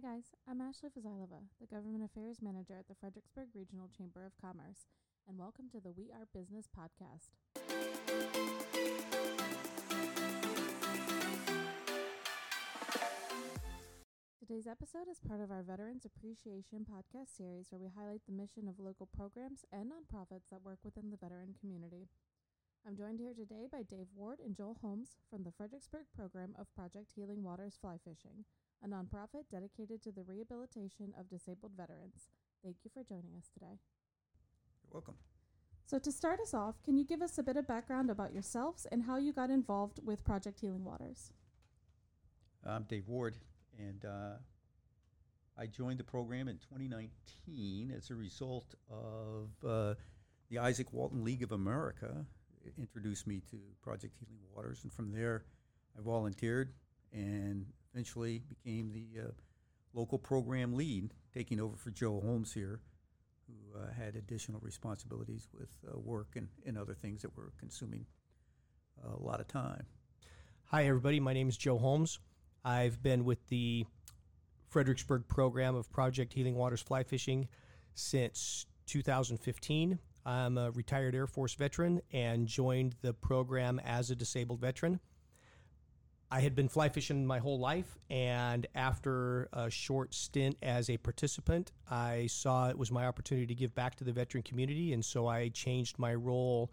Hi, guys. I'm Ashley Fazilova, the Government Affairs Manager at the Fredericksburg Regional Chamber of Commerce, and welcome to the We Are Business podcast. Today's episode is part of our Veterans Appreciation podcast series where we highlight the mission of local programs and nonprofits that work within the veteran community. I'm joined here today by Dave Ward and Joe Holmes from the Fredericksburg program of Project Healing Waters Fly Fishing, a nonprofit dedicated to the rehabilitation of disabled veterans. Thank you for joining us today. You're welcome. So, to start us off, can you give us a bit of background about yourselves and how you got involved with Project Healing Waters? I'm Dave Ward, and uh, I joined the program in 2019 as a result of uh, the Izaak Walton League of America introduced me to Project Healing Waters, and from there, I volunteered and eventually became the uh, local program lead, taking over for Joe Holmes here, who uh, had additional responsibilities with uh, work and, and other things that were consuming a lot of time. Hi, everybody. My name is Joe Holmes. I've been with the Fredericksburg program of Project Healing Waters Fly Fishing since 2015. I'm a retired Air Force veteran and joined the program as a disabled veteran. I had been fly fishing my whole life, and after a short stint as a participant, I saw it was my opportunity to give back to the veteran community, and so I changed my role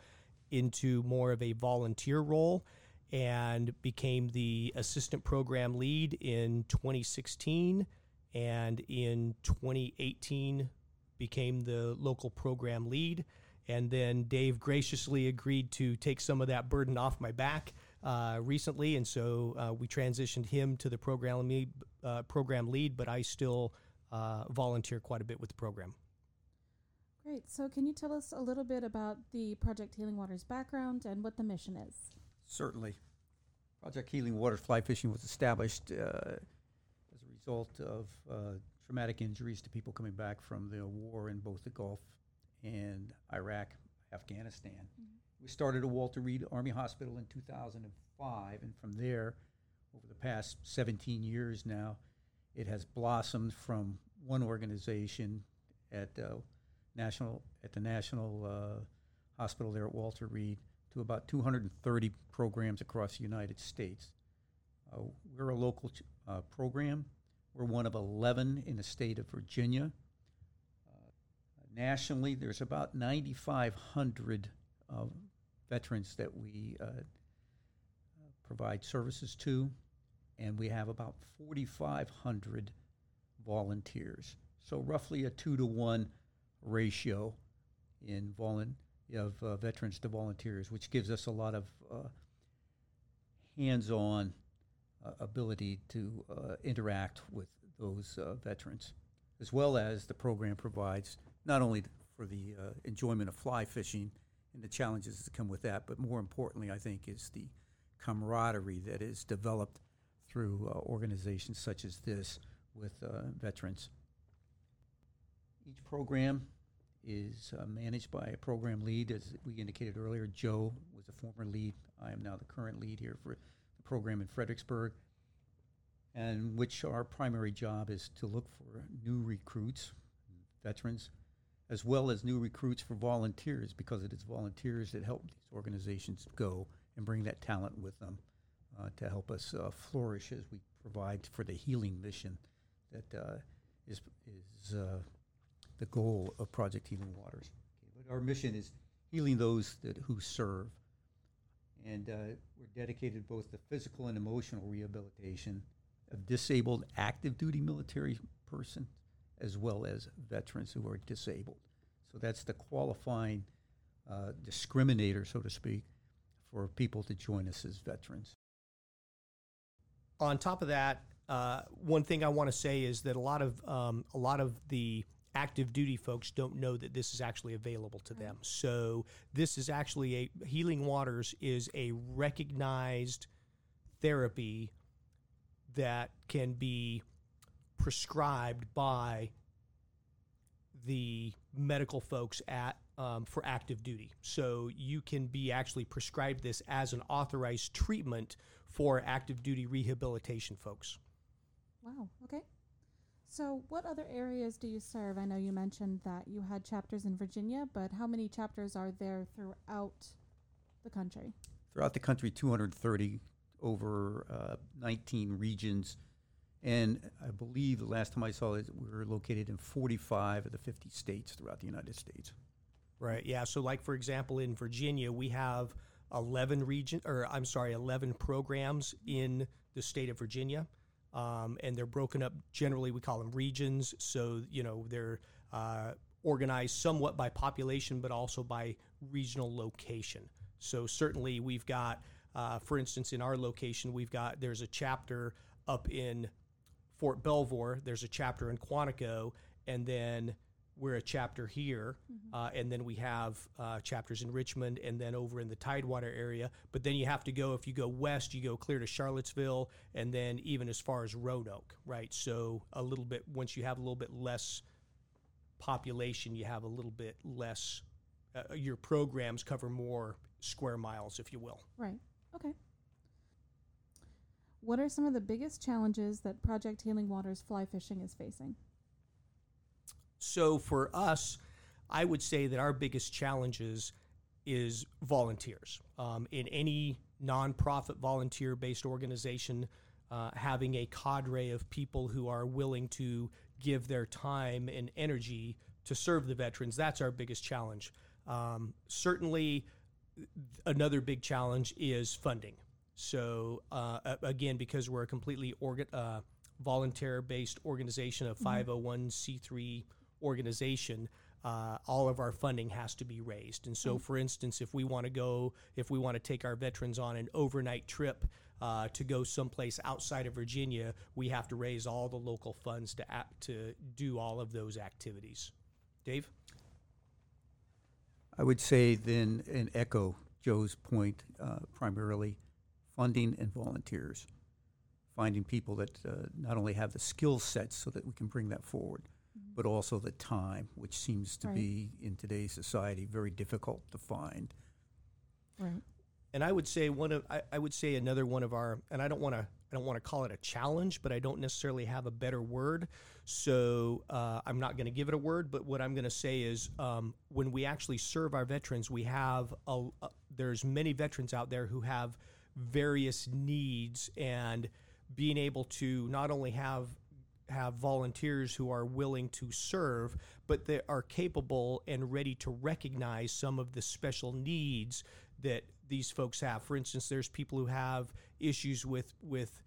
into more of a volunteer role and became the assistant program lead in 2016 and in 2018 became the local program lead. And then Dave graciously agreed to take some of that burden off my back uh, recently and so uh, we transitioned him to the program lead, uh, program lead but I still uh, volunteer quite a bit with the program. Great. So, can you tell us a little bit about the Project Healing Waters background and what the mission is? Certainly. Project Healing Waters Fly Fishing was established uh, as a result of uh, traumatic injuries to people coming back from the war in both the Gulf and Iraq, Afghanistan. Mm-hmm. We started at Walter Reed Army Hospital in 2005, and from there, over the past 17 years now, it has blossomed from one organization at uh, national at the National uh, Hospital there at Walter Reed to about 230 programs across the United States. Uh, we're a local uh, program. We're one of 11 in the state of Virginia. Nationally, there's about 9,500 uh, veterans that we uh, provide services to, and we have about 4,500 volunteers. So, roughly a two to one ratio in volunteers of uh, veterans to volunteers, which gives us a lot of uh, hands-on uh, ability to uh, interact with those veterans, as well as the program provides not only for the uh, enjoyment of fly fishing and the challenges that come with that, but more importantly, I think, is the camaraderie that is developed through organizations such as this with veterans. Each program is uh, managed by a program lead. As we indicated earlier, Joe was a former lead. I am now the current lead here for the program in Fredericksburg, and which our primary job is to look for new recruits, veterans, as well as new recruits for volunteers, because it is volunteers that help these organizations go and bring that talent with them uh, to help us uh, flourish as we provide for the healing mission that uh, is is uh, the goal of Project Healing Waters. Okay, but our mission is healing those that who serve, and uh, we're dedicated both to physical and emotional rehabilitation of disabled active duty military persons as well as veterans who are disabled. So that's the qualifying uh, discriminator, so to speak, for people to join us as veterans. On top of that, uh, one thing I want to say is that a lot of um, a lot of the active duty folks don't know that this is actually available to them. So this is actually a Healing Waters is a recognized therapy that can be prescribed by the medical folks at um, for active duty. So you can be actually prescribed this as an authorized treatment for active duty rehabilitation folks. Wow. Okay. So, what other areas do you serve? I know you mentioned that you had chapters in Virginia, but how many chapters are there throughout the country? Throughout the country, 230 over uh, 19 regions. And I believe the last time I saw it, we were located in 45 of the 50 states throughout the United States. Right. Yeah. So, like for example, in Virginia, we have 11 region, or I'm sorry, 11 programs in the state of Virginia, um, and they're broken up. Generally, we call them regions. So, you know, they're uh, organized somewhat by population, but also by regional location. So, certainly, we've got, uh, for instance, in our location, we've got there's a chapter up in Fort Belvoir. There's a chapter in Quantico, and then we're a chapter here, uh, and then we have uh, chapters in Richmond, and then over in the Tidewater area. But then you have to go if you go west, you go clear to Charlottesville, and then even as far as Roanoke, right? So a little bit once you have a little bit less population, you have a little bit less. Uh, your programs cover more square miles, if you will. Right. Okay. What are some of the biggest challenges that Project Healing Waters fly fishing is facing? So for us, I would say that our biggest challenges is volunteers. Um, in any nonprofit volunteer based organization, uh, having a cadre of people who are willing to give their time and energy to serve the veterans, that's our biggest challenge. Um, certainly, another big challenge is funding. So, uh, again, because we're a completely orga- uh, volunteer based organization, a 501c3 organization, uh, all of our funding has to be raised. And so, for instance, if we want to go, if we want to take our veterans on an overnight trip uh, to go someplace outside of Virginia, we have to raise all the local funds to act, to do all of those activities. Dave? I would say then, and echo Joe's point, uh, primarily funding and volunteers. Finding people that uh, not only have the skill sets so that we can bring that forward, but also the time, which seems to Right. be in today's society very difficult to find. Right. and I would say one of I, I would say another one of our and I don't want to I don't want to call it a challenge, but I don't necessarily have a better word, so uh, I'm not going to give it a word. But what I'm going to say is um, when we actually serve our veterans, we have a, a there's many veterans out there who have various needs, and being able to not only have have volunteers who are willing to serve, but that are capable and ready to recognize some of the special needs that these folks have. For instance, there's people who have issues with with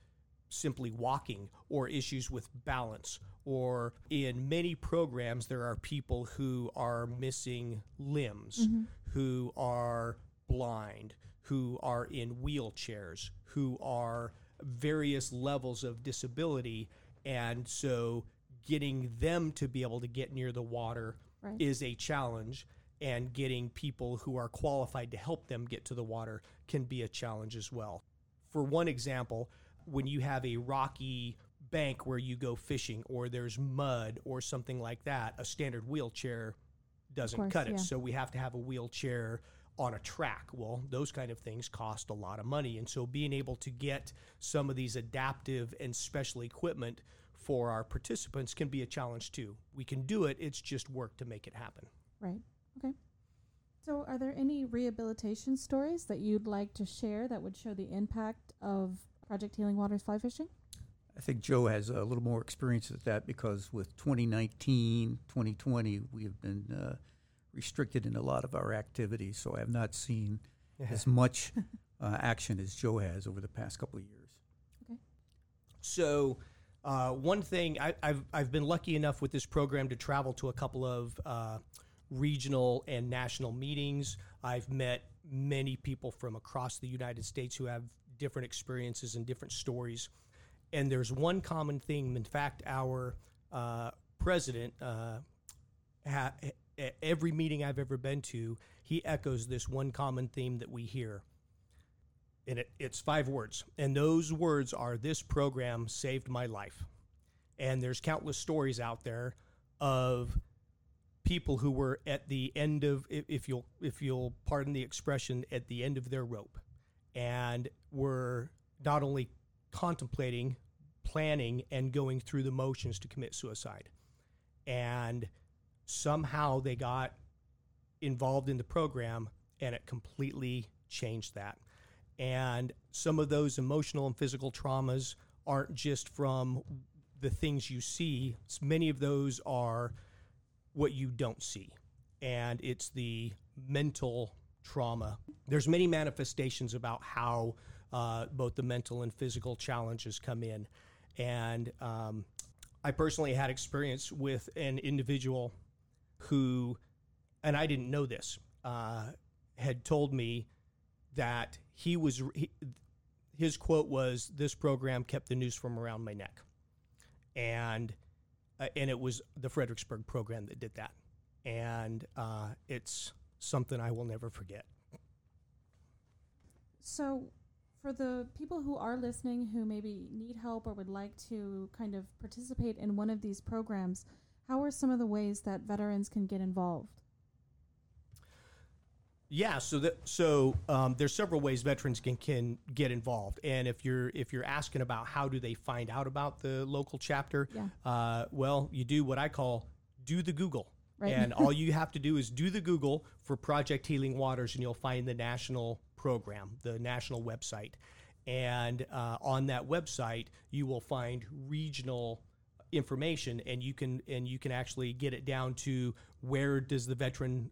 simply walking or issues with balance or in many programs there are people who are missing limbs mm-hmm. who are blind who are in wheelchairs who are various levels of disability and so getting them to be able to get near the water Right. is a challenge and getting people who are qualified to help them get to the water can be a challenge as well. For one example, when you have a rocky bank where you go fishing or there's mud or something like that, a standard wheelchair doesn't course, cut it. yeah. So we have to have a wheelchair on a track. Well, those kind of things cost a lot of money. And so being able to get some of these adaptive and special equipment for our participants can be a challenge too. We can do it, it's just work to make it happen. Right. Okay. So, are there any rehabilitation stories that you'd like to share that would show the impact of Project Healing Waters fly fishing? I think Joe has a little more experience with that because with 2019, 2020, we have been uh, restricted in a lot of our activities. So I have not seen as much uh, action as Joe has over the past couple of years. Okay. So, uh, one thing I, I've I've been lucky enough with this program to travel to a couple of uh, regional and national meetings. I've met many people from across the United States who have different experiences and different stories. And there's one common theme. In fact, our uh, president, uh, ha- at every meeting I've ever been to, he echoes this one common theme that we hear. And it, it's five words. And those words are this program saved my life. And there's countless stories out there of people who were at the end of if you'll if you'll pardon the expression at the end of their rope and were not only contemplating planning and going through the motions to commit suicide. And somehow they got involved in the program and it completely changed that. And some of those emotional and physical traumas aren't just from the things you see, many of those are what you don't see. And it's the mental trauma. There's many manifestations about how uh, both the mental and physical challenges come in. And um, I personally had experience with an individual who, and I didn't know this, uh, had told me that he was, he, his quote was, This program kept the noose from around my neck. And, uh, and it was the Fredericksburg program that did that. And uh, it's something I will never forget. So, for the people who are listening who maybe need help or would like to kind of participate in one of these programs, how are some of the ways that veterans can get involved? Yeah, so that so um, there's several ways veterans can can get involved, and if you're if you're asking about how do they find out about the local chapter, Yeah. uh, well, you do what I call do the Google, Right. and all you have to do is do the Google for Project Healing Waters, and you'll find the national program, the national website, and uh, on that website you will find regional information, and you can and you can actually get it down to where does the veteran,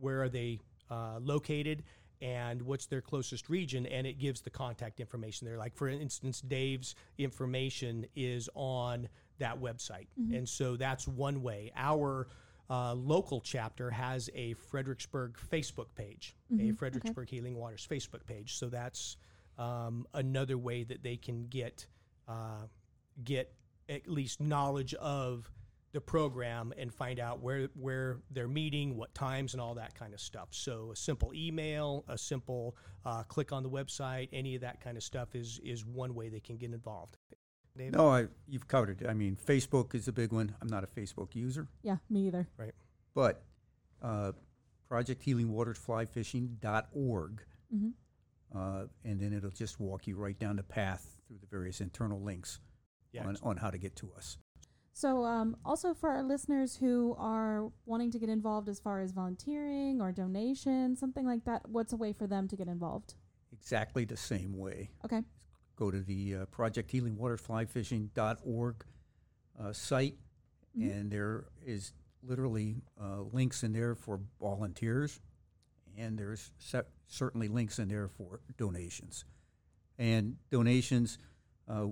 where are they uh, located and what's their closest region and it gives the contact information there. Like for instance dave's information is on that website. And so that's one way. Our uh, local chapter has a fredericksburg facebook page a fredericksburg healing waters facebook page. So that's um, another way that they can get uh, get at least knowledge of the program and find out where where they're meeting, what times, and all that kind of stuff. So a simple email, a simple uh, click on the website, any of that kind of stuff is is one way they can get involved. Dave? No, I, you've covered it. I mean, Facebook is a big one. I'm not a Facebook user, Yeah, me either. Right, but uh, projecthealingwatersflyfishing.org, hmm uh, and then it'll just walk you right down the path through the various internal links Yeah, on, on how to get to us. So, um, also for our listeners who are wanting to get involved as far as volunteering or donation, something like that, what's a way for them to get involved? Exactly the same way. Okay. Go to the uh, projecthealingwatersflyfishing.org uh, site, Mhm. and there is literally uh, links in there for volunteers, and there's se- certainly links in there for donations. And donations uh,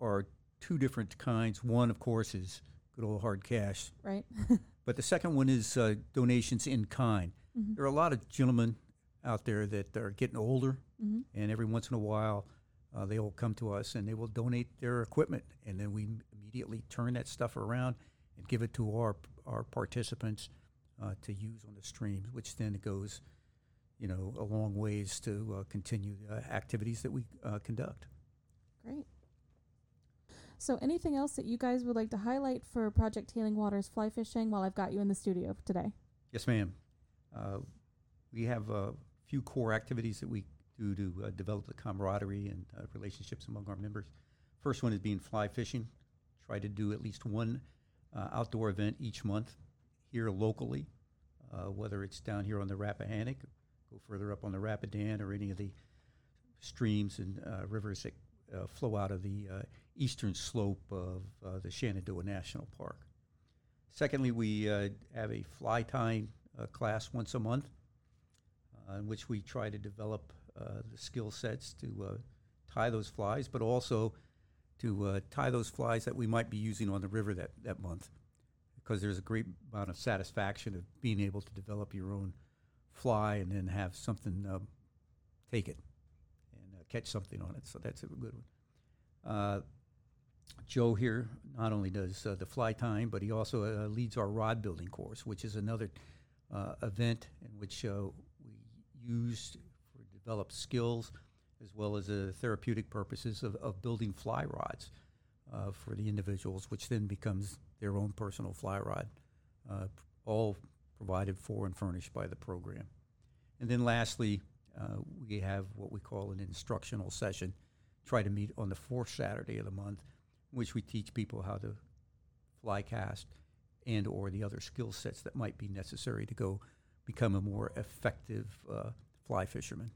are two different kinds. One, of course, is good old hard cash, Right. but the second one is uh, donations in kind. Mhm. There are a lot of gentlemen out there that are getting older, hmm and every once in a while uh, they will come to us and they will donate their equipment and then we immediately turn that stuff around and give it to our our participants uh, to use on the streams which then goes you know a long ways to uh, continue the uh, activities that we uh, conduct Great. So, anything else that you guys would like to highlight for Project Healing Waters fly fishing while I've got you in the studio today? yes ma'am. Uh, we have a few core activities that we do to uh, develop the camaraderie and uh, relationships among our members. First one is being fly fishing. Try to do at least one uh, outdoor event each month here locally, uh, whether it's down here on the Rappahannock, go further up on the Rapidan, or any of the streams and uh, rivers that flow out of the eastern slope of uh, the Shenandoah National Park. Secondly, we uh, have a fly tying uh, class once a month, uh, in which we try to develop uh, the skill sets to uh, tie those flies, but also to tie those flies that we might be using on the river that, that month because there's a great amount of satisfaction of being able to develop your own fly and then have something um, take it and catch something on it. So that's a good one. Joe here not only does uh, the fly tying, but he also uh, leads our rod building course, which is another uh, event in which uh, we use for develop skills as well as uh, therapeutic purposes of, of building fly rods uh, for the individuals, which then becomes their own personal fly rod, all provided for and furnished by the program. And then lastly, we have what we call an instructional session. Try to meet on the fourth Saturday of the month which we teach people how to fly cast and or the other skill sets that might be necessary to go become a more effective uh, fly fisherman.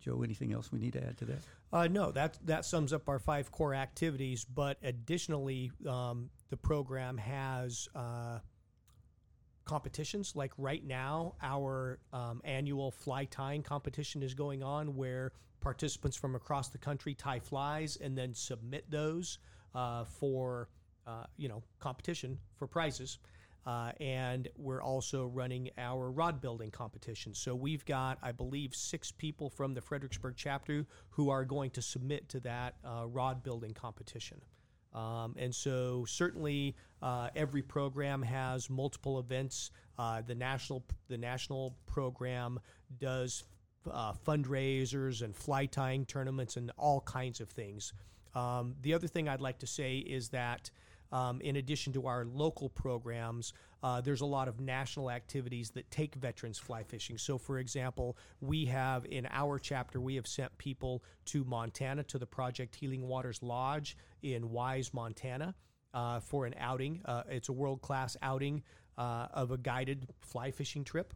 Joe, anything else we need to add to that? Uh, no, that that sums up our five core activities. But additionally, um, the program has uh, competitions. Like right now, our um, annual fly tying competition is going on, where participants from across the country tie flies and then submit those uh, for uh, you know competition for prizes. Uh, and we're also running our rod building competition. So we've got, I believe, six people from the Fredericksburg chapter who are going to submit to that uh, rod building competition. Um, and so, certainly, uh, every program has multiple events. Uh, the national the national program does uh, fundraisers and fly tying tournaments and all kinds of things. Um, the other thing I'd like to say is that um, in addition to our local programs, uh, there's a lot of national activities that take veterans fly fishing. So, for example, we have in our chapter, we have sent people to Montana to the Project Healing Waters Lodge in Wise, Montana. Uh, for an outing. Uh, it's a world class outing uh, of a guided fly fishing trip.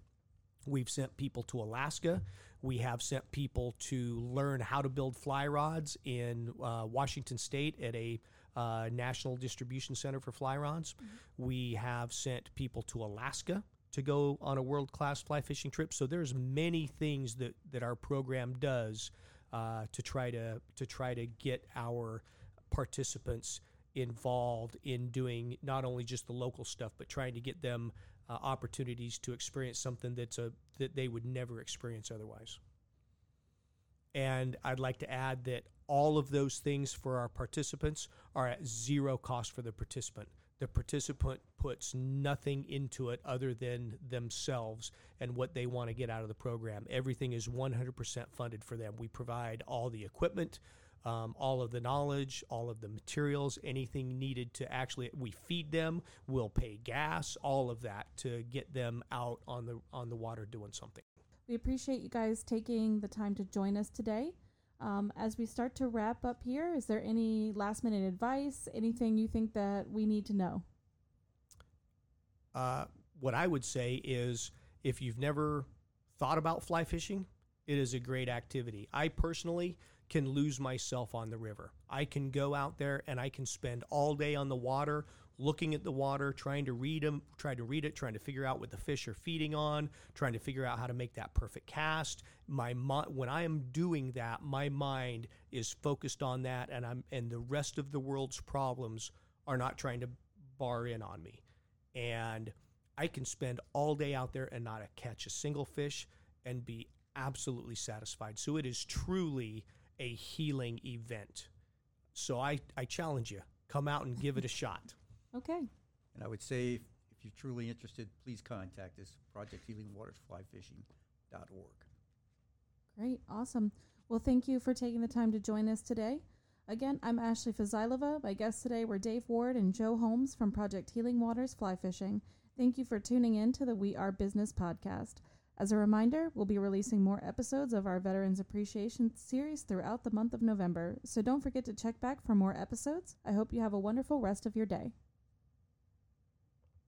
We've sent people to Alaska. We have sent people to learn how to build fly rods in uh, Washington State at a uh, National Distribution Center for Fly Rods. Mm-hmm. We have sent people to Alaska to go on a world class fly fishing trip. So there's many things that, that our program does uh, to try to to try to get our participants involved in doing not only just the local stuff, but trying to get them uh, opportunities to experience something that's a that they would never experience otherwise. And I'd like to add that all of those things for our participants are at zero cost for the participant. The participant puts nothing into it other than themselves and what they want to get out of the program. Everything is 100% funded for them. We provide all the equipment, um, all of the knowledge, all of the materials, anything needed to actually we feed them. We'll pay gas, all of that to get them out on the on the water doing something. We appreciate you guys taking the time to join us today. Um, as we start to wrap up here, is there any last minute advice? Anything you think that we need to know? Uh, what I would say is if you've never thought about fly fishing, it is a great activity. I personally can lose myself on the river. I can go out there and I can spend all day on the water looking at the water, trying to read them, trying to read it, trying to figure out what the fish are feeding on, trying to figure out how to make that perfect cast. My when I am doing that, my mind is focused on that, and I'm and the rest of the world's problems are not trying to bar in on me, and I can spend all day out there and not catch a single fish and be absolutely satisfied. So it is truly a healing event. So I, I challenge you, come out and give it a shot. Okay. And I would say, if, if you're truly interested, please contact us, Project Healing Waters Flyfishing.org. Great. Awesome. Well, thank you for taking the time to join us today. Again, I'm Ashley Fazilova. My guests today were Dave Ward and Joe Holmes from Project Healing Waters Fly Fishing. Thank you for tuning in to the We Are Business podcast. As a reminder, we'll be releasing more episodes of our Veterans Appreciation series throughout the month of November, so don't forget to check back for more episodes. I hope you have a wonderful rest of your day.